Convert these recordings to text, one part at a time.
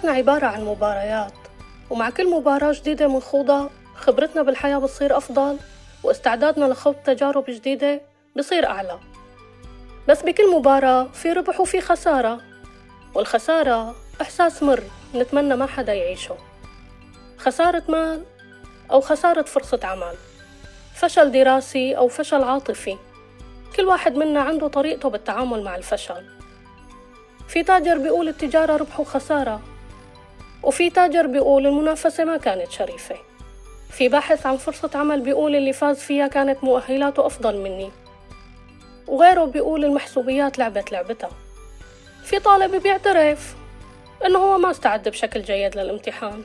حياتنا عبارة عن مباريات ومع كل مباراة جديدة منخوضها خبرتنا بالحياة بتصير أفضل واستعدادنا لخوض تجارب جديدة بصير أعلى. بس بكل مباراة في ربح وفي خسارة والخسارة إحساس مر نتمنى ما حدا يعيشه. خسارة مال أو خسارة فرصة عمل فشل دراسي أو فشل عاطفي كل واحد منا عنده طريقته بالتعامل مع الفشل. في تاجر بيقول التجارة ربح وخسارة وفي تاجر بيقول المنافسة ما كانت شريفة. في باحث عن فرصة عمل بيقول اللي فاز فيها كانت مؤهلاته أفضل مني. وغيره بيقول المحسوبيات لعبت لعبتها. في طالب بيعترف إنه هو ما استعد بشكل جيد للامتحان.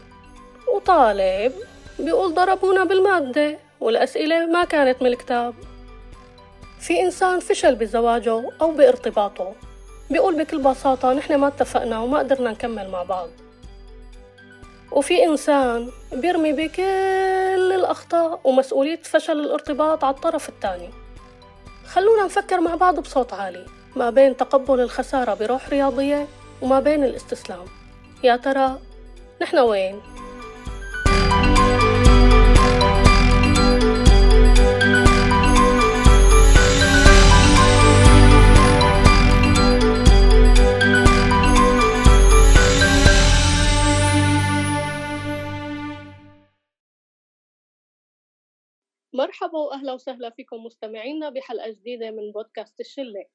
وطالب بيقول ضربونا بالمادة والأسئلة ما كانت من الكتاب. في إنسان فشل بزواجه أو بارتباطه. بيقول بكل بساطة نحن ما اتفقنا وما قدرنا نكمل مع بعض. وفي إنسان بيرمي بكل الأخطاء ومسؤولية فشل الارتباط على الطرف الثاني خلونا نفكر مع بعض بصوت عالي ما بين تقبل الخسارة بروح رياضية وما بين الاستسلام يا ترى نحن وين؟ مرحبا وأهلا وسهلا فيكم مستمعينا بحلقة جديدة من بودكاست الشلة.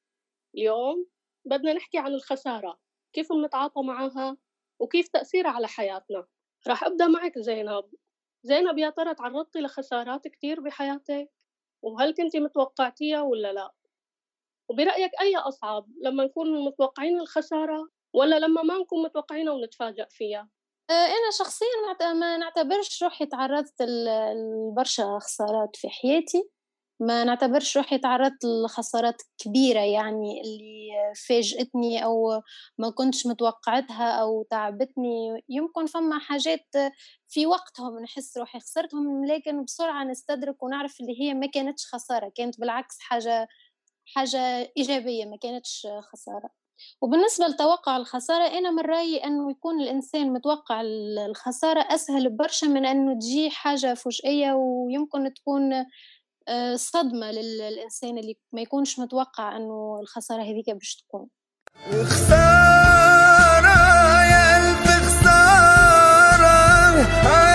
اليوم بدنا نحكي عن الخسارة كيف بنتعاطى معها وكيف تأثيرها على حياتنا. راح أبدأ معك زينب. زينب يا ترى تعرضتي لخسارات كتير بحياتك؟ وهل كنتي متوقعتيها ولا لا؟ وبرأيك أي أصعب لما نكون متوقعين الخسارة ولا لما ما نكون متوقعينها ونتفاجأ فيها؟ آه، أنا شخصيا ما نعتبرش روحي تعرضت لبرشا خسارات في حياتي. ما نعتبرش روحي تعرضت لخسارات كبيرة يعني اللي فاجأتني أو ما كنتش متوقعتها أو تعبتني. يمكن فما حاجات في وقتهم نحس روحي خسرتهم لكن بسرعة نستدرك ونعرف اللي هي ما كانتش خسارة كانت بالعكس حاجة حاجة إيجابية ما كانتش خسارة. وبالنسبة لتوقع الخسارة أنا من رأيي أنه يكون الإنسان متوقع الخسارة أسهل برشا من أنه تجي حاجة فجئية ويمكن تكون آه، صدمة للإنسان اللي ما يكونش متوقع أنه الخسارة هذيك باش تكون. طيب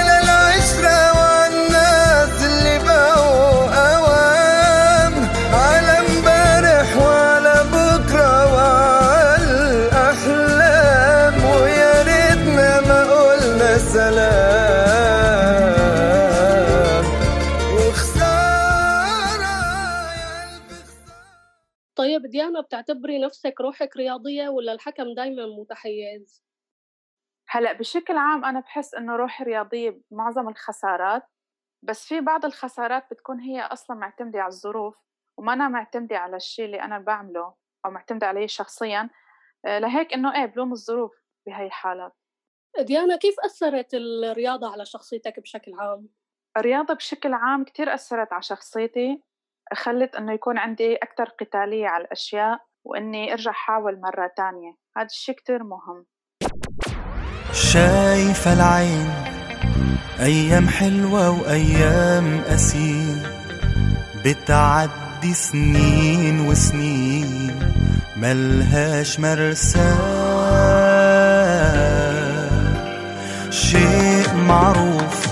ديانا بتعتبري نفسك روحك رياضية ولا الحكم دايما متحيز؟ هلأ بشكل عام أنا بحس إنه روحي رياضية بمعظم الخسارات بس في بعض الخسارات بتكون هي أصلا معتمدة على الظروف وما أنا معتمدة على الشيء اللي أنا بعمله أو معتمدة عليه شخصيا آه، لهيك إنه إيه بلوم الظروف بهي الحالات ديانا كيف أثرت الرياضة على شخصيتك بشكل عام؟ الرياضة بشكل عام كتير أثرت على شخصيتي خلت إنه يكون عندي أكتر قتالية على الأشياء وإني أرجع حاول مرة تانية. هذا الشيء كتير مهم. شايفة العين أيام حلوة وأيام قسيم بتعدي سنين وسنين ملهاش مرسى. شيء معروف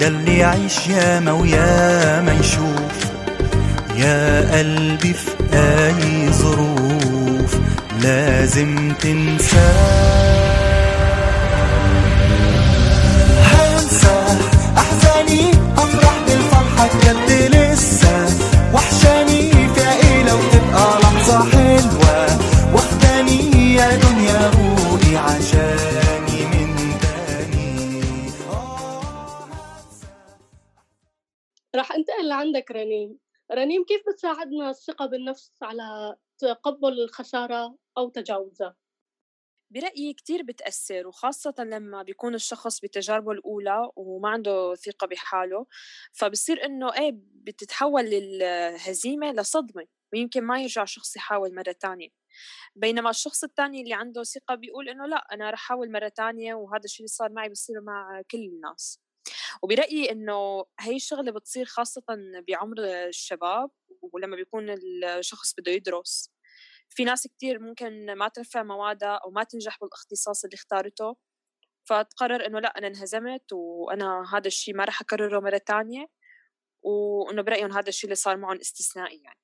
ده اللي يعيش ياما وياما يشوف. يا قلبي في أي ظروف لازم في إيه راح انتقل لعندك رنيم رنيم كيف بتساعدنا الثقة بالنفس على تقبل الخسارة أو تجاوزها؟ برأيي كتير بتأثر وخاصة لما بيكون الشخص بتجاربه الأولى وما عنده ثقة بحاله فبصير إنه إيه بتتحول الهزيمة لصدمة ويمكن ما يرجع شخص يحاول مرة تانية بينما الشخص الثاني اللي عنده ثقة بيقول إنه لا أنا رح أحاول مرة تانية وهذا الشيء اللي صار معي بيصير مع كل الناس وبرأيي إنه هي الشغلة بتصير خاصة بعمر الشباب ولما بيكون الشخص بده يدرس. في ناس كتير ممكن ما ترفع موادها أو ما تنجح بالإختصاص اللي اختارته فتقرر إنه لأ أنا انهزمت وأنا هذا الشيء ما رح أكرره مرة تانية وإنه برأيهم هذا الشيء اللي صار معهم استثنائي يعني.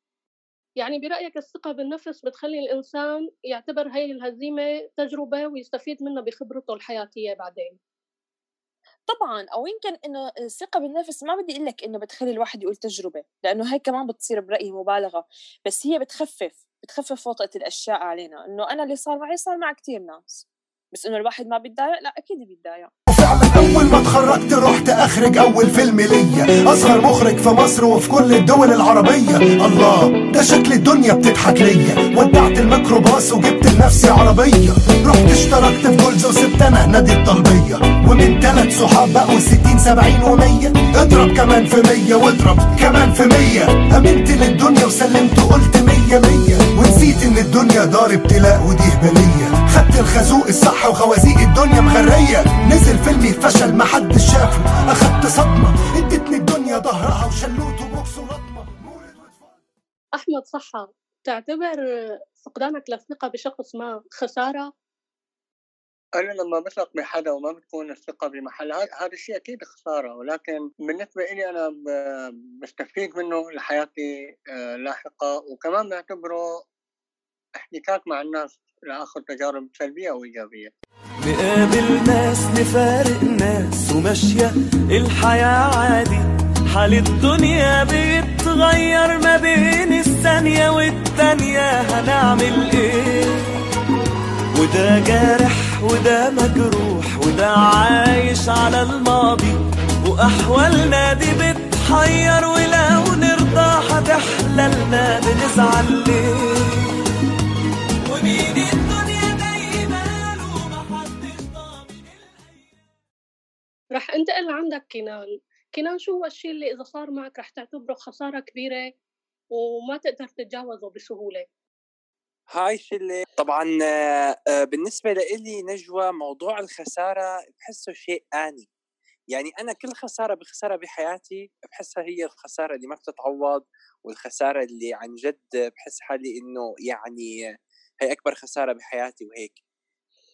يعني برأيك الثقة بالنفس بتخلي الإنسان يعتبر هاي الهزيمة تجربة ويستفيد منها بخبرته الحياتية بعدين؟ طبعا أو يمكن إنه الثقة بالنفس ما بدي أقول لك إنه بتخلي الواحد يقول تجربة لأنه هي كمان بتصير برأيي مبالغة بس هي بتخفف بتخفف وطأة الأشياء علينا إنه أنا اللي صار معي صار مع كثير ناس بس إنه الواحد ما بيتضايق لا أكيد بيتضايق. أول ما اتخرجت رحت أخرج أول فيلم ليا. أصغر مخرج في مصر وفي كل الدول العربية. الله ده شكل الدنيا بتضحك ليا. ودعت الميكروباص وجبت لنفسي عربية. رحت اشتركت في Gold's وسبت أنا نادي الطلبية. ومن ثلاث صحاب بقوا 60 70 و100 اضرب كمان في 100 واضرب كمان في 100 امنت للدنيا وسلمت وقلت 100 100 ونسيت إن الدنيا دار ابتلاء ودي هبليه خدت الخازوق الصح وخوازيق الدنيا مخريه نزل فيلمي فشل محدش شافه. أخدت صدمة ادتني الدنيا ظهرها وشلوت وبوكس واتفرج أحمد صحة تعتبر فقدانك للثقة بشخص ما خسارة؟ أنا لما بثق بحدا وما بتكون الثقة بمحلها هذا الشيء أكيد خسارة. ولكن بالنسبة لي أنا بستفيد منه لحياتي آه، لاحقة. وكمان بعتبره احتكاك مع الناس لآخذ تجارب سلبية أو إيجابية. نقابل ناس نفارق ناس وماشية الحياة عادي. حال الدنيا بيتغير ما بين الثانية والتانية هنعمل إيه؟ وده جارح وده مجروح وده عايش على الماضي. وأحوالنا دي بتحير كنان كنان شو هو الشيء اللي إذا صار معك رح تعتبره خسارة كبيرة وما تقدر تتجاوزه بسهولة؟ هاي شلة طبعا آه، بالنسبة لإلي نجوى موضوع الخسارة بحسه شيء آني. يعني أنا كل خسارة بخسارة بحياتي بحسها هي الخسارة اللي ما بتتعوض والخسارة اللي عن جد بحس حالي إنه يعني هي أكبر خسارة بحياتي وهيك.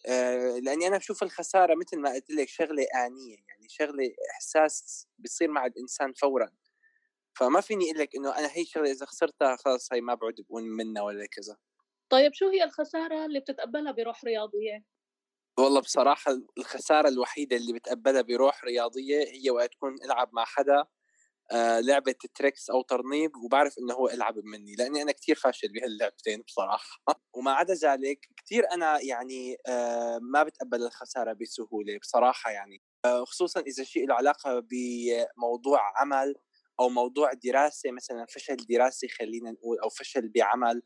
آه، لأني أنا بشوف الخسارة مثل ما قلت لك شغلة آنية يعني شغلة إحساس بيصير مع الإنسان فورا فما فيني أقول لك إنه أنا هي شغلة إذا خسرتها خلاص هي ما بعد بقوم منها ولا كذا طيب شو هي الخسارة اللي بتتقبلها بروح رياضية؟ والله بصراحة الخسارة الوحيدة اللي بتقبلها بروح رياضية هي وقت تكون ألعب مع حدا آه لعبة تريكس أو ترنيب وبعرف إنه هو العب مني لأني أنا كتير فاشل بهاللعبتين بصراحة. وما عدا ذلك كتير أنا يعني آه ما بتقبل الخسارة بسهولة بصراحة يعني. آه خصوصا إذا شيء له علاقة بموضوع عمل أو موضوع دراسة مثلا فشل دراسي خلينا نقول أو فشل بعمل.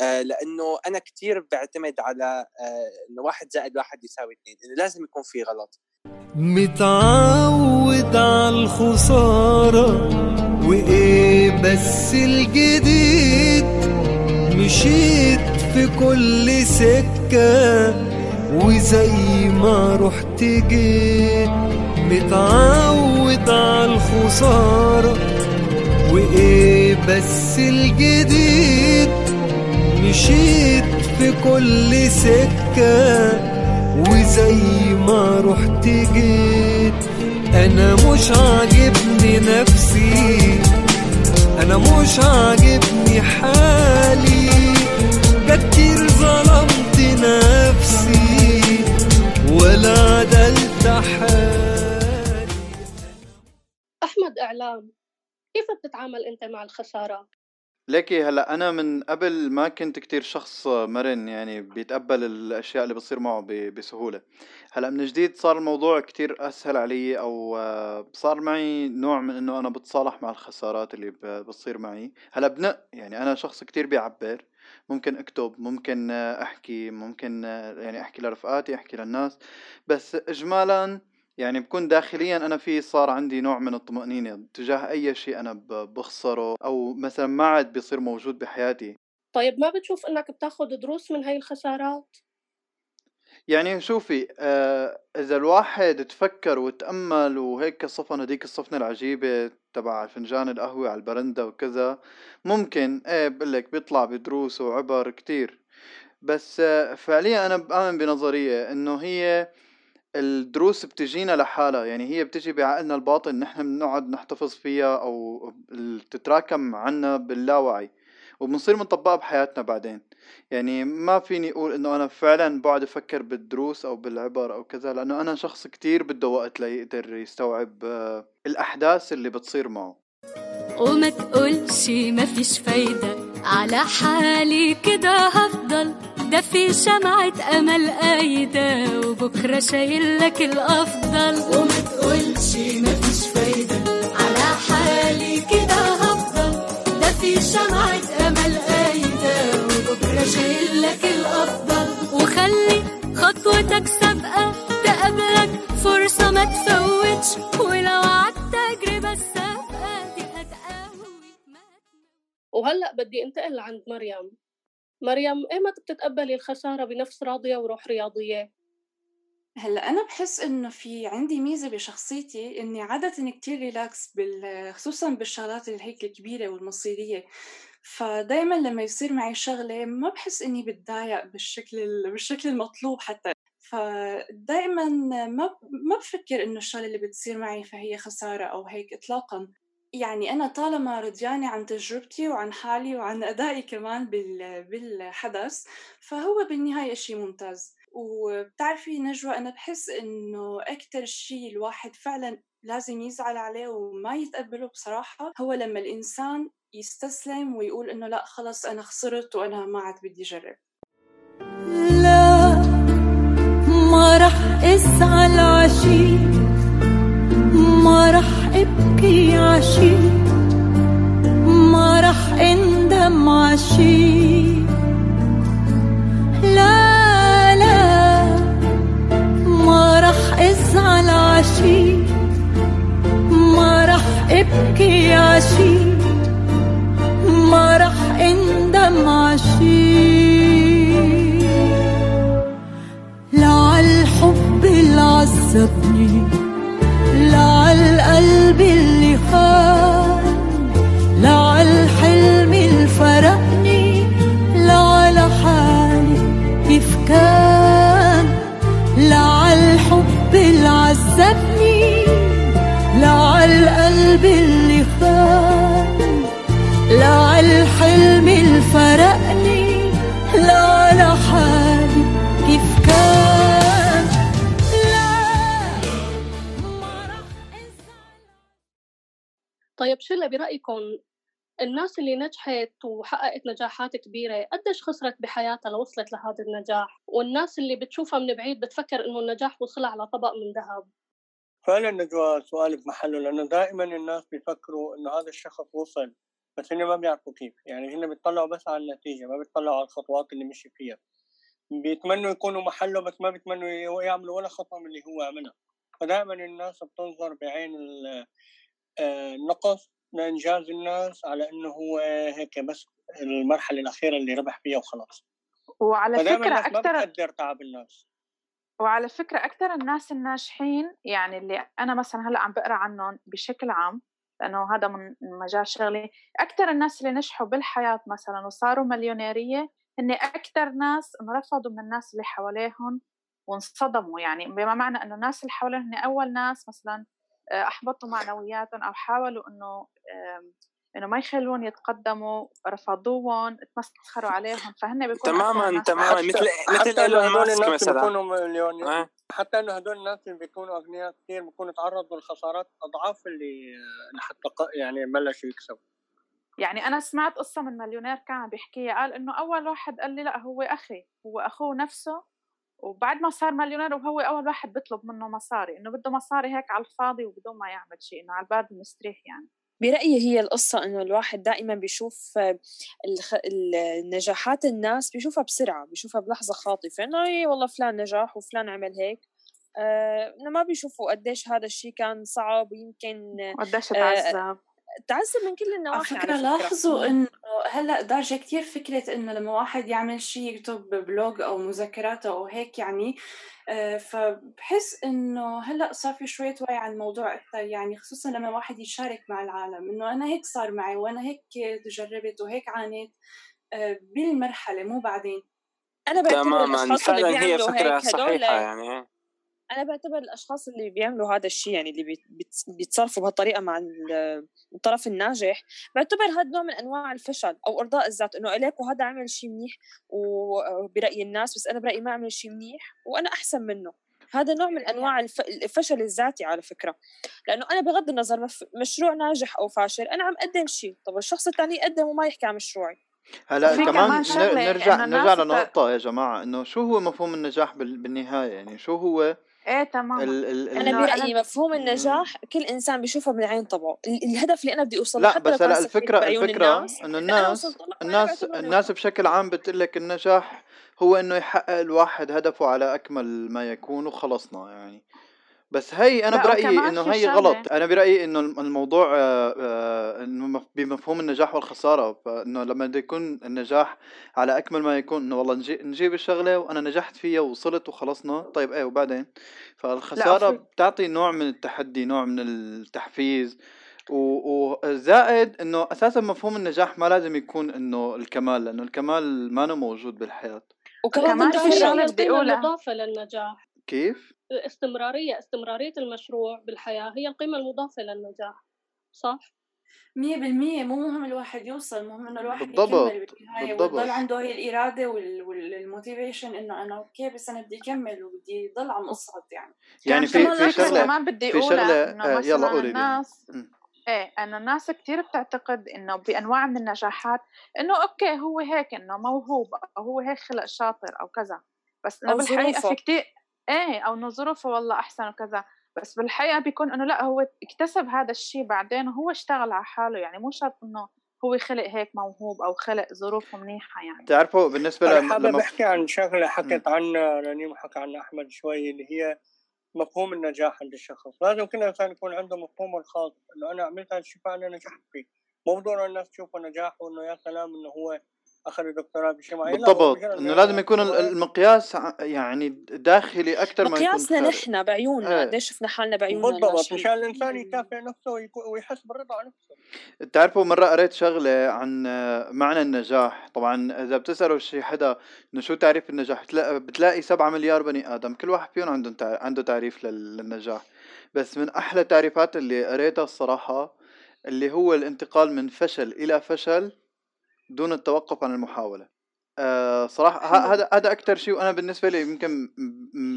لأنه أنا كثير بعتمد على إنه واحد زائد واحد يساوي اثنين إنه لازم يكون في غلط. متعود على الخسارة وإيه بس الجديد؟ مشيت في كل سكة وزي ما رحت جيت. متعود على الخسارة وإيه بس الجديد؟ مشيت في كل سكة وزي ما رحت جيت أنا مش عاجبني نفسي أنا مش عاجبني حالي كتير ظلمت نفسي ولا عدلت حالي أحمد إعلام كيف بتتعامل أنت مع الخسارة؟ ليكي هلأ أنا من قبل ما كنت كتير شخص مرن يعني بيتقبل الأشياء اللي بتصير معه بسهولة. هلأ من جديد صار الموضوع كتير أسهل علي أو صار معي نوع من إنه أنا بتصالح مع الخسارات اللي بتصير معي. هلأ بنق يعني أنا شخص كتير بيعبر. ممكن أكتب ممكن أحكي ممكن يعني أحكي لرفقاتي أحكي للناس. بس اجمالا يعني بكون داخليا أنا في صار عندي نوع من الطمأنينة تجاه أي شيء أنا بخسره أو مثلا ما عاد بيصير موجود بحياتي طيب ما بتشوف إنك بتاخد دروس من هاي الخسارات؟ يعني شوفي آه إذا الواحد تفكر وتأمل وهيك صفن هديك الصفنة العجيبة تبع فنجان القهوة على البرندة وكذا ممكن إيه بقلك بيطلع بدروس وعبر كتير بس آه فعليا أنا بآمن بنظرية إنه هي الدروس بتجينا لحالها. يعني هي بتجي بعقلنا الباطن نحن بنقعد نحتفظ فيها أو تتراكم عنا باللاوعي. وبنصير بنطبقها بحياتنا بعدين. يعني ما فيني أقول إنه أنا فعلا بقعد أفكر بالدروس أو بالعبر أو كذا لأنه أنا شخص كتير بده وقت ليقدر يستوعب آه، الأحداث اللي بتصير معه. وما تقولش ما فيش فايدة. على حالي كده هفضل. ده في شمعة أمل قايدة وبكرة شايل لك الأفضل. وما تقولش ما فيش فايدة. على حالي كده هفضل. ده في شمعة أمل قايدة وبكرة شايل لك الأفضل. وخلي خطوتك سابقة وهلأ بدي انتقل لعند مريم مريم إيمت بتتقبلي الخسارة بنفس راضية وروح رياضية؟ هلأ أنا بحس إنه في عندي ميزة بشخصيتي إني عادة كتير ريلاكس. خصوصا بالشغلات اللي هيك الكبيرة والمصيرية فدايما لما يصير معي شغلة ما بحس إني بتضايق بالشكل ال... بالشكل المطلوب حتى فدائما ما ما بفكر إنه الشغلة اللي بتصير معي فهي خسارة أو هيك إطلاقا يعني أنا طالما رضيانة عن تجربتي وعن حالي وعن أدائي كمان بال... بالحدث فهو بالنهاية إشي ممتاز. وبتعرفي نجوى أنا بحس إنه أكتر شيء الواحد فعلا لازم يزعل عليه وما يتقبله بصراحة هو لما الإنسان يستسلم ويقول إنه لأ خلص أنا خسرت وأنا ما عاد بدي أجرب. لا ما رح أزعل عشي ما رح ابكي عشي. ما رح اندم عشي. لا لا ما رح ازعل عشي. ما رح ابكي عشي. ما رح اندم عشي. لا الحب اللي عذبني اللي برأيكم الناس اللي نجحت وحققت نجاحات كبيرة؟ قديش خسرت بحياتها لوصلت لهذا النجاح؟ والناس اللي بتشوفها من بعيد بتفكر إنه النجاح وصلها على طبق من ذهب. فعلا نجوى سؤال بمحله لأنه دائما الناس بيفكروا إنه هذا الشخص وصل بس هن ما بيعرفوا كيف. يعني هن بيطلعوا بس على النتيجة ما بيطلعوا على الخطوات اللي مشي فيها. بيتمنوا يكونوا محله بس ما بيتمنوا يعملوا ولا خطوه من اللي هو عملها فدائما الناس بتنظر بعين آه، النقص لانجاز الناس على إنه هو هيك بس المرحلة الأخيرة اللي ربح فيها وخلاص. وعلى فكرة الناس ما بتقدر تعب الناس. وعلى فكرة أكثر الناس الناجحين يعني اللي أنا مثلا هلأ عم بقرأ عنهم بشكل عام لأنه هذا من مجال شغلي أكثر الناس اللي نجحوا بالحياة مثلا وصاروا مليونيرية هن أكثر ناس انرفضوا من الناس اللي حواليهم وانصدموا. يعني بما معنى إنه الناس اللي حواليهم هن أول ناس مثلا آه، أحبطوا معنوياتهم أو حاولوا إنه آم، إنه ما يخلون يتقدموا رفضوهم تمسخروا عليهم فهن بيكونوا تماما تماما مثل مثل إنه ايلون ماسك مثلا. بيكونوا مليون آه. حتى إنه هدول الناس اللي بيكونوا أغنياء كثير بيكونوا تعرضوا لخسارات أضعاف اللي آه، لحتى ق- يعني بلشوا يكسبوا. يعني أنا سمعت قصة من مليونير كان عم بيحكيها قال إنه أول واحد قال لي لا هو أخي هو أخوه نفسه وبعد ما صار مليونير وهو أول واحد بيطلب منه مصاري إنه بده مصاري هيك على الفاضي وبدون ما يعمل شيء إنه على الباب مستريح يعني. برأيي هي القصة إنه الواحد دائما بيشوف الخ... ال- نجاحات الناس بيشوفها بسرعة بيشوفها بلحظة خاطفة إنه إيه والله فلان نجح وفلان عمل هيك. آه ما بيشوفوا قديش هذا الشيء كان صعب ويمكن وقديش آه، تعذب من كل على النواحي فكرة لاحظوا إنه هلأ دارجة كتير فكرة إنه لما واحد يعمل شي يكتب بلوج أو مذكراته أو هيك يعني آه، فبحس إنه هلأ صار في شوية وعي على الموضوع أكثر يعني خصوصا لما واحد يشارك مع العالم إنه أنا هيك صار معي وأنا هيك جربت وهيك عانيت آه، بالمرحلة مو بعدين. أنا بعتبر تماما فعلا هي فكرة صحيحة يعني. أنا بعتبر الأشخاص اللي بيعملوا هذا الشيء يعني اللي بيت- بيت- بيتصرفوا بهالطريقة مع ال- الطرف الناجح بعتبر هذا نوع من أنواع الفشل أو إرضاء الذات إنه اليك وهذا عمل شيء منيح وبراي الناس بس أنا برأيي ما عمل شيء منيح وأنا أحسن منه. هذا نوع من أنواع الف- الفشل الذاتي على فكرة. لأنه أنا بغض النظر مف- مشروع ناجح أو فاشل أنا عم أقدم شيء طب الشخص الثاني يقدم وما يحكي عن مشروعي. هلا كمان كمان نرجع نرجع لنقطة يا جماعة إنه شو هو مفهوم النجاح بال- بالنهاية؟ يعني شو هو إيه تماما. ال ال أنا برأيي مفهوم النجاح كل إنسان بيشوفه من عين طبعه. ال- الهدف اللي أنا بدي اوصل له لا بس هلا الفكرة الناس إنه الناس الناس الناس بشكل عام بتقول لك النجاح هو إنه يحقق الواحد هدفه على أكمل ما يكون وخلصنا يعني. بس هي أنا برأيي إنه هي شغلة. غلط. أنا برأيي إنه الم- الموضوع بمفهوم النجاح والخسارة فإنه لما بده يكون النجاح على أكمل ما يكون إنه والله نجي نجيب الشغلة وأنا نجحت فيها ووصلت وخلصنا طيب إيه وبعدين فالخسارة بتعطي نوع من التحدي نوع من التحفيز و- وزائد إنه أساسا مفهوم النجاح ما لازم يكون إنه الكمال لأنه الكمال ما موجود بالحياة وكمان في هي بدي المضافة للنجاح كيف؟ الاستمرارية استمرارية المشروع بالحياة هي القيمة المضافة للنجاح صح؟ مية بالمية مو مهم الواحد يوصل مهم إنه الواحد بالضبط يكمل بالنهاية بالضبط. ويضل عنده هي الإرادة وال motivation إنه أنا okay بس أنا بدي أكمل وبدي ضل عم أصعد يعني. يعني كان في في شغلة كمان بدي في شغلة إنه آه يلا قولي الناس م. إيه إنه الناس كتير بتعتقد إنه بأنواع من النجاحات إنه okay هو هيك إنه موهوب أو هو هيك خلق شاطر أو كذا. بس إنه بالحقيقة في كتير إيه أو إنه ظروفه والله أحسن وكذا. بس بالحقيقة بيكون إنه لا هو اكتسب هذا الشيء بعدين وهو اشتغل على حاله يعني مو شرط إنه هو خلق هيك موهوب أو خلق ظروفه منيحة يعني. تعرفوا بالنسبة أنا لم- حابب لما أحكي عن شغلة م. حكت عنها رنيم وحكى عنها أحمد شوي اللي هي مفهوم النجاح عند الشخص. لازم كل إنسان يكون عنده مفهومه الخاص إنه أنا عملت هذا الشيء فأنا نجحت فيه. مو ضروري الناس تشوفه نجاح وإنه يا سلام إنه هو أخذ دكتوراه بشيء معين بالضبط. إنه لازم يكون المقياس يعني داخلي أكثر ما يكون مقياسنا نحن بعيوننا إيه. قديش شفنا حالنا بعيوننا بالضبط. مشان الإنسان يكافئ نفسه ويحس بالرضا عن نفسه. تعرفوا مرة قريت شغلة عن معنى النجاح. طبعا إذا بتسألوا شي حدا إنه شو تعريف النجاح بتلاقي, بتلاقي سبعة مليار بني آدم. كل واحد فيهم عنده عنده تعريف لل- للنجاح. بس من أحلى التعريفات اللي قريتها الصراحة اللي هو الانتقال من فشل إلى فشل دون التوقف عن المحاولة. آه صراحة ه- حلو هذا هذا أكتر شيء وأنا بالنسبة لي يمكن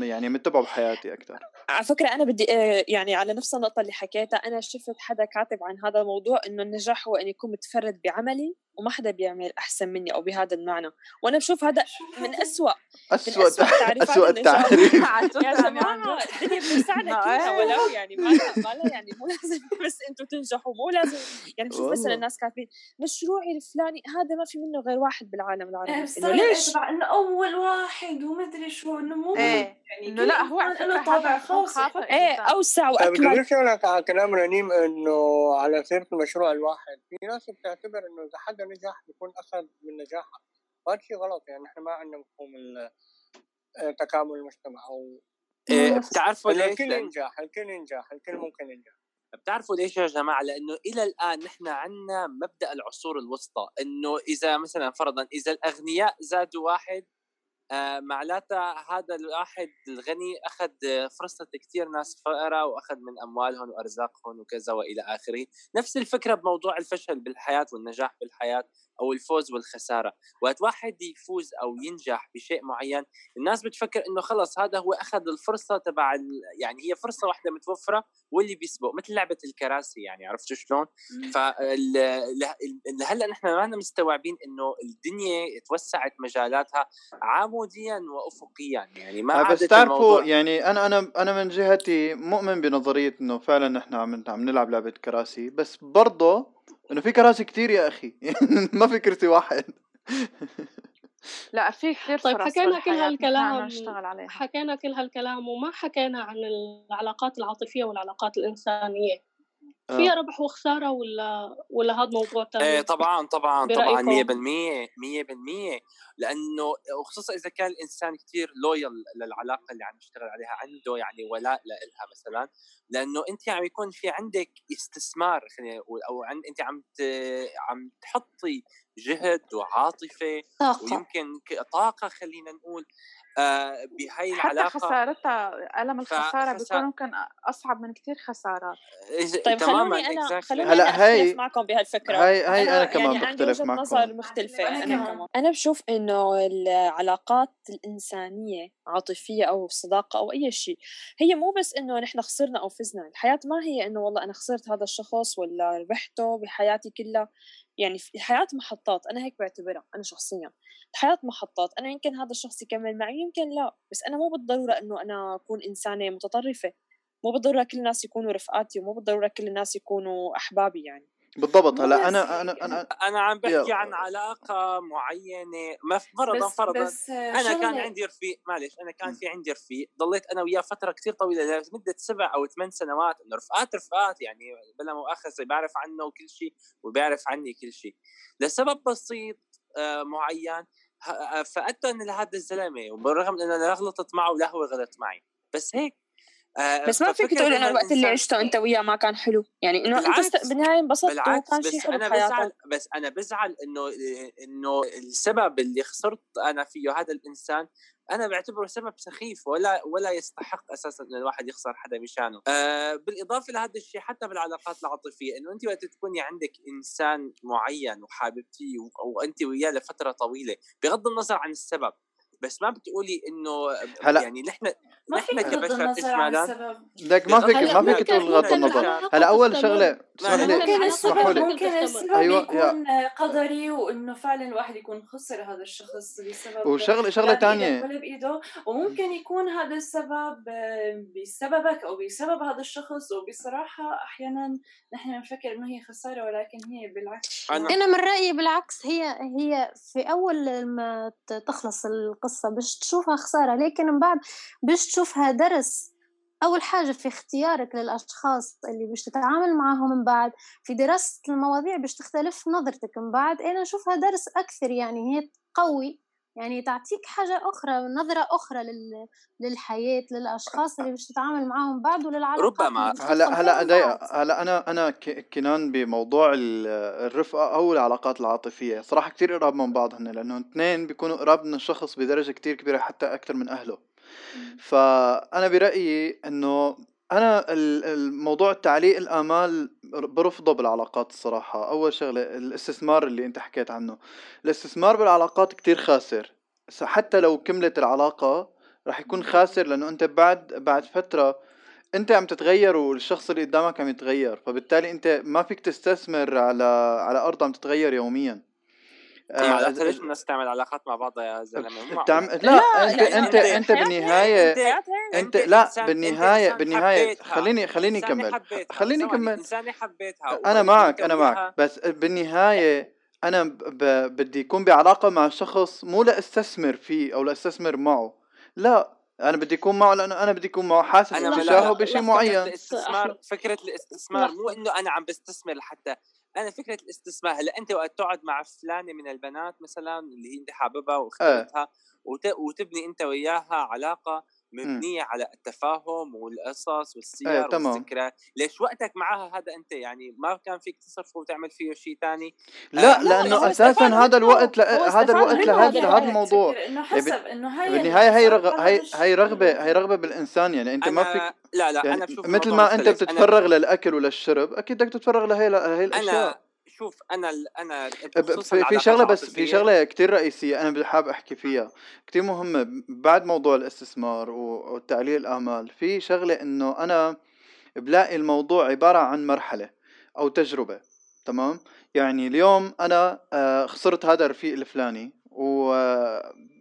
يعني متبعه بحياتي أكتر. على فكرة أنا بدي آه، يعني على نفس النقطة اللي حكيتها أنا شفت حدا كاتب عن هذا الموضوع إنه النجاح هو أن يكون متفرد بعملي وما حدا بيعمل أحسن مني أو بهذا المعنى. وأنا بشوف هذا من أسوأ من أسوأ تعريفات أسوأ التعريف يا جد الدنيا فيها إيه ولو يعني ما لا ما لا يعني مو لازم بس أنتوا تنجحوا مو لازم. يعني بشوف مثلا الناس كاتبين مشروعي الفلاني هذا ما في منه غير واحد بالعالم أنا العربي إنه إيه ليش؟ إنه أول واحد ومدري شو إنه مو مهم إيه. يعني إنه لا هو له طابع خاص. إيه أوسع طيب وأكمل. قدرت لك على كلام رنيم إنه على سيرة المشروع الواحد؟ في ناس بتعتبر إنه إذا حدا نجح بيكون أخذ من نجاحه. وهذا شيء غلط يعني إحنا ما عندنا مفهوم آه، تكامل المجتمع أو إيه. بتعرفوا إنه ليش؟ الكل ينجح الكل ينجح الكل ممكن ينجح. بتعرفوا ليش يا جماعة؟ لأنه إلى الآن نحن عنا مبدأ العصور الوسطى. إنه إذا مثلا فرضا إذا الأغنياء زادوا واحد آه معناتها هذا الواحد الغني أخذ آه، فرصة كثير ناس فقراء وأخذ من أموالهم وأرزاقهم وكذا وإلى آخره. نفس الفكرة بموضوع الفشل بالحياة والنجاح بالحياة. أو الفوز والخسارة وقت واحد يفوز أو ينجح بشيء معين الناس بتفكر إنه خلص هذا هو أخذ الفرصة تبع ال- يعني هي فرصة واحدة متوفرة واللي بيسبق مثل لعبة الكراسي يعني عرفتوا شلون؟ فهلا نحن ما مستوعبين إنه الدنيا توسعت مجالاتها عموديا وافقيا يعني ما آه، بس تعرفوا يعني أنا أنا أنا من جهتي مؤمن بنظرية إنه فعلا نحن عم عم نلعب لعبة كراسي بس برضه انه في كراسي كتير يا أخي. ما في كرسي واحد. لا في كثير طيب حكينا كل بدنا هالكلام حكينا كل هالكلام وما حكينا عن العلاقات العاطفية والعلاقات الإنسانية. فيها آه. ربح وخسارة ولا ولا هذا موضوع إيه تاني طبعا طبعا طبعا برأيكم؟ 100% 100% لأنه وخصوصا إذا كان الإنسان كثير لويال للعلاقة اللي عم يشتغل عليها عنده يعني ولاء لها مثلا لأنه أنت عم يكون في عندك استثمار خلينا نقول أو عند أنت عم عم تحطي جهد وعاطفة طاقة. ويمكن طاقة خلينا نقول آه حتى العلاقة خسارتها ألم الخسارة بيكون ممكن أصعب من كتير خسارات. طيب تماما خلوني أنا خلوني هلأ أختلف معكم بهالفكرة. هاي هاي أنا يعني كمان عندي بختلف وجهة نظر معكم مختلفة أنا كمان. كمان. أنا بشوف إنه العلاقات الإنسانية عاطفية أو الصداقه أو أي شيء هي مو بس إنه نحن خسرنا أو فزنا. الحياة ما هي إنه والله أنا خسرت هذا الشخص ولا ربحته بحياتي كلها. يعني في- الحياة محطات أنا هيك بعتبرها أنا شخصيا. الحياة محطات أنا يمكن هذا الشخص يكمل معي يمكن لا. بس أنا مو بالضرورة إنه أنا أكون إنسانة متطرفة. مو بالضرورة كل الناس يكونوا رفقاتي ومو بالضرورة كل الناس يكونوا أحبابي يعني. بالضبط. هلا أنا أنا أنا أنا عم بحكي يلا. عن علاقة معينة ما فرضا بس فرضا. بس أنا كان عندي رفيق معلش أنا كان م. في عندي رفيق ضليت أنا وياه فترة كثير طويلة لمدة سبع أو ثمان سنوات إنه رفقات رفقات يعني بلا مؤاخذة بعرف عنه كل شيء وبيعرف عني كل شيء لسبب بسيط آه، معين آه، فقدتهم لهذا الزلمة وبالرغم إنه أنا غلطت معه ولا هو غلط معي. بس هيك آه، بس ما فيك تقول إنه الوقت اللي عشته أنت وياه ما كان حلو. يعني است... بالعكس بالنهاية انبسطت وكان شيء بس حلو أنا بزعل بس أنا بزعل إنه إنه السبب اللي خسرت أنا فيه هذا الإنسان أنا بعتبره سبب سخيف ولا ولا يستحق أساسا ان الواحد يخسر حدا مشانه. آه بالإضافة لهذا الشيء حتى بالعلاقات العاطفية إنه أنت وقت تكوني عندك إنسان معين وحاببتيه وأنت وياه لفترة طويلة بغض النظر عن السبب. بس ما بتقولي إنه هلأ يعني نحن نحن كبشر اجمالا السبب. لك ما فيك ما فيك تقول غض النظر. هلأ أول شغلة ممكن السبب اسمحوا لي. ممكن تستمر السبب يا. يكون قدري وإنه فعلا الواحد يكون خسر هذا الشخص بسبب وشغله شغلة ولا بايده وممكن يكون هذا السبب بسببك أو بسبب هذا الشخص. وبصراحة أحيانا نحن بنفكر إنه هي خسارة ولكن هي بالعكس. أنا أنا من رأيي بالعكس هي هي في أول ما تخلص القصة باش تشوفها خسارة. لكن من بعد باش تشوفها درس أول حاجة في اختيارك للأشخاص اللي باش تتعامل معهم من بعد في دراسة المواضيع باش تختلف نظرتك من بعد أنا أشوفها درس أكثر يعني هي تقوي يعني تعطيك حاجة أخرى نظرة أخرى لل... للحياة للأشخاص اللي باش تتعامل معهم بعد وللعلاقات ربما هلا هلا بعد هلا أنا ك- كنان بموضوع ال- الرفقة أو العلاقات العاطفية. صراحة كتير قراب من بعض هن لأنه اثنين بيكونوا قراب من الشخص بدرجة كتير كبيرة حتى أكثر من أهله. فأنا برأيي إنه أنا ال- الموضوع تعليق الآمال برفضه بالعلاقات الصراحة. أول شغلة الاستثمار اللي أنت حكيت عنه. الاستثمار بالعلاقات كتير خاسر. حتى لو كملت العلاقة رح يكون خاسر لأنه أنت بعد بعد فترة أنت عم تتغير والشخص اللي قدامك عم يتغير. فبالتالي أنت ما فيك تستثمر على على أرض عم تتغير يوميا. آه، معناتها إذا- ليش الناس تعمل علاقات مع بعضها يا زلمة. بتعم... لا, لا انت لا انت يعني انت حياتنا بالنهاية انت انت أنت لا انت بالنهايه بالنهاية خليني خليني حبيتها. خليني أكمل. انسانه حبيتها. أنا انت معك أنا معك. بس بالنهاية أنا ب... ب... بدي يكون بعلاقة مع شخص مو لأستثمر فيه أو لأستثمر معه. لا أنا بدي يكون معه لأنه أنا بدي يكون معه حاسس لا بشيء معين. الاستثمار فكرة الاستثمار مو إنه أنا عم بستثمر لحتى أنا فكرة الاستثمار هلا أنت وقت تقعد مع فلانة من البنات مثلا اللي أنت حاببها إيه. واخترتها وت... وتبني أنت وياها علاقة مبنية على التفاهم والقصص إيه والسير تمام. والذكرى. ليش وقتك معها هذا أنت؟ يعني ما كان فيك تصرفه وتعمل فيه شيء ثاني لا لا لأنه هو أساسا هذا الوقت هذا الوقت لهذا الموضوع. إنه حسب إنه هاي بالنهايه هي رغ... هي هي رغبة هي رغبة بالإنسان. يعني أنت ما فيك لا لا يعني أنا بشوف مثل ما أنت بتتفرغ للأكل وللشرب أكيد بدك تتفرغ لهي لهي الأشياء. شوف أنا ال- أنا في في شغلة بس في شغلة كتير رئيسية أنا حابب أحكي فيها. كتير مهمه بعد موضوع الاستثمار و- وتعليق الآمال في شغلة إنه أنا بلاقي الموضوع عبارة عن مرحلة أو تجربة تمام؟ يعني اليوم أنا آه، خسرت هذا الرفيق الفلاني و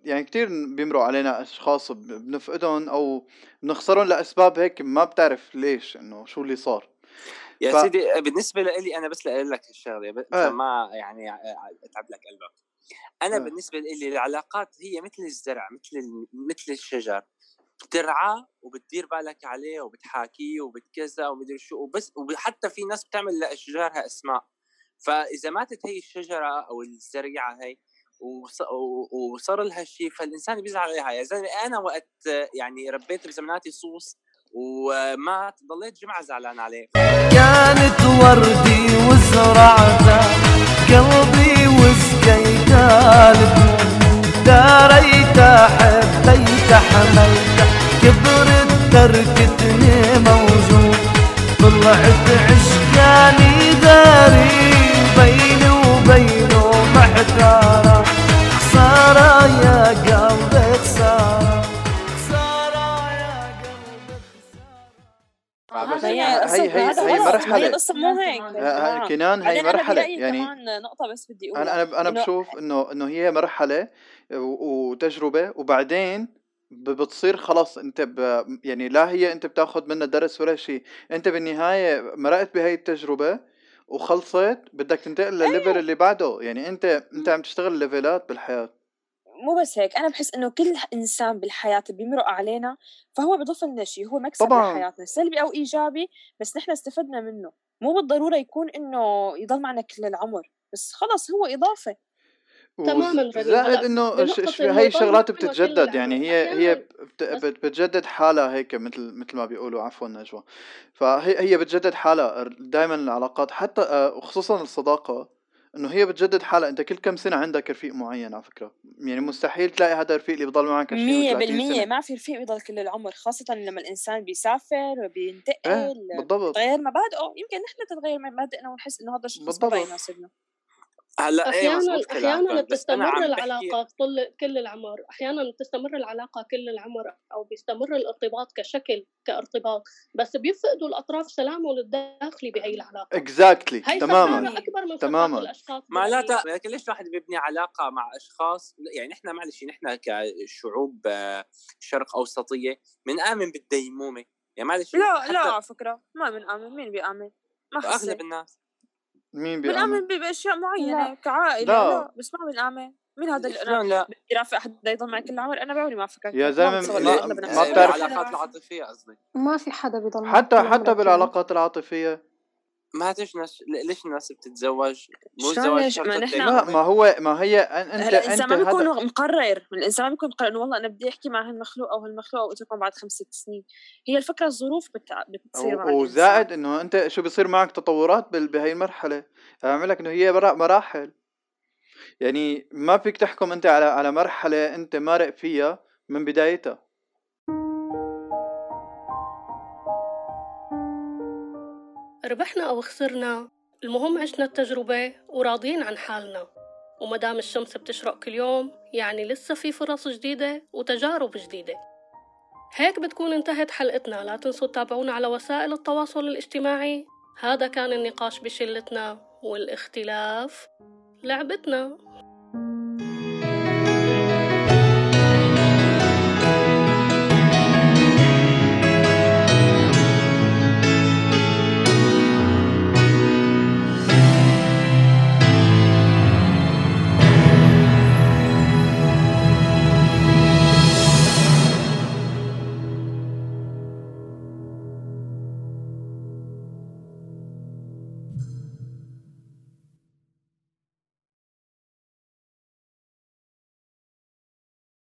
يعني كتير بيمروا علينا أشخاص بنفقدهم أو بنخسرهم لأسباب هيك ما بتعرف ليش إنه شو اللي صار. يا ف سيدي بالنسبة لي أنا بس لاقول لك الشغلة ب- آه ما يعني أتعب لك قلبك. أنا آه بالنسبة لي العلاقات هي مثل الزرع مثل ال- مثل الشجر. بترعاه وبتدير بالك عليه وبتحاكيه وبتكذا ومدري شو وبس وحتى في ناس بتعمل لأشجارها أسماء. فإذا ماتت هي الشجرة أو الزريعة هي وصار لها شيء فالإنسان بيزعل عليها. يا زلمة أنا وقت يعني ربيت بزمناتي صوص ومات ضليت جمعة زعلان عليه كانت وردي وزرعتها قلبي وسقيتها داريت حبيت حميت كبرت تركتني هي مرحلة. هي القصة مو هيك. كنان هي مرحلة يعني كمان نقطة بس بدي أنا اقولها أنا أنا بشوف إنه إنه هي مرحلة وتجربة وبعدين بتصير خلاص أنت ب... يعني لا هي أنت بتاخذ منها درس ولا شيء. أنت بالنهاية مرقت بهي التجربة وخلصت بدك تنتقل للل level أيه. اللي بعده. يعني أنت أنت عم تشتغل ليفلات بالحياة. مو بس هيك أنا بحس إنه كل إنسان بالحياة بيمرق علينا فهو بضيف لنا شيء هو مكسب طبعاً. لحياتنا سلبي أو إيجابي بس نحن استفدنا منه مو بالضرورة يكون إنه يضل معنا كل العمر بس خلاص هو إضافة تماماً. زائد إنه هي الشغلات بتتجدد يعني. هي هي بتجدد حالها هيك مثل مثل ما بيقولوا عفوا نجوى فهي هي بتجدد حالها دائما العلاقات حتى آه، وخصوصا الصداقة إنه هي بتجدد حالها. أنت كل كم سنة عندك رفيق معين على فكرة. يعني مستحيل تلاقي هذا الرفيق اللي بضل معك 20 مية و30 بالمية. سنة. ما في رفيق بيضل كل العمر خاصة لما الإنسان بيسافر إيه وبينتقل بالضبط. تغير مبادئه. يمكن نحن تتغير مبادئنا ونحس إنه هذا الشخص ما. يناسبنا. هلأ إيه أحيانا مزبوط أحيانا بتستمر العلاقة طول كل العمر أحيانا بتستمر العلاقة كل العمر أو بيستمر الارتباط كشكل كارتباط بس بيفقدوا الأطراف سلامهم الداخلي بهي العلاقة. اكزاكتلي هي تماما أكبر من تماما. الأشخاص. معناتها لكن ليش الواحد بيبني علاقة مع أشخاص؟ يعني نحن معلش نحن كشعوب آه، شرق أوسطية بنآمن بالديمومة. يعني معلش لا حتى لا على فكرة ما بنآمن مين بيآمن؟ ما أغلب الناس. مين بنآمن بيأمن ب- بأشياء معينة لا. كعائلة لا. لا بس ما بنآمن مين هذا اللي أنا شلون لا بدي رافق حدا يضل معي كل العمر أنا بعمري ما فكرت يا. زلمة ما. بتعرف- العلاقات العاطفية قصدي ما في حدا بيضل حتى حتى بالعلاقات العاطفية ما ليش ناس ليش الناس بتتزوج؟ مو الزواج ما نحن- لا ما هو ما هي انت الانسان أنت ما بيكون هذا مقرر الإنسان ما بيكون مقرر. إنه والله أنا بدي أحكي مع هالمخلوق أو هالمخلوق أو اتركهم بعد خمس ست سنين. هي الفكرة الظروف بتع... بتصير مع و- الإنسان. وزائد إنه أنت شو بيصير معك تطورات بال- بهي المرحلة؟ أعمل لك إنه هي برا- مراحل. يعني ما فيك تحكم أنت على على مرحلة أنت مارق فيها من بدايتها. ربحنا أو خسرنا. المهم عشنا التجربة وراضيين عن حالنا. ومدام الشمس بتشرق كل يوم يعني لسه في فرص جديدة وتجارب جديدة. هيك بتكون انتهت حلقتنا. لا تنسوا تتابعونا على وسائل التواصل الاجتماعي. هذا كان النقاش بشلتنا والاختلاف لعبتنا.